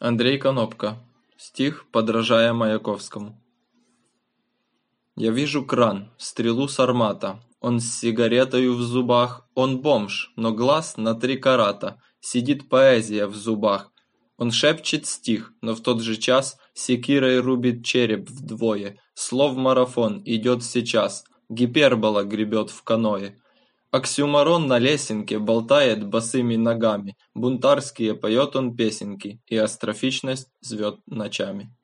Андрей Конопка. Стих, подражая Маяковскому. Я вижу кран, стрелу сармата. Он с сигаретою в зубах. Он бомж, но глаз на три карата. Сидит поэзия в зубах. Он шепчет стих, но в тот же час секирой рубит череп вдвое. Слов марафон идет сейчас. Гипербола гребет в каное. Оксюмарон на лесенке болтает босыми ногами, бунтарские поет он песенки, и астрофичность звет ночами.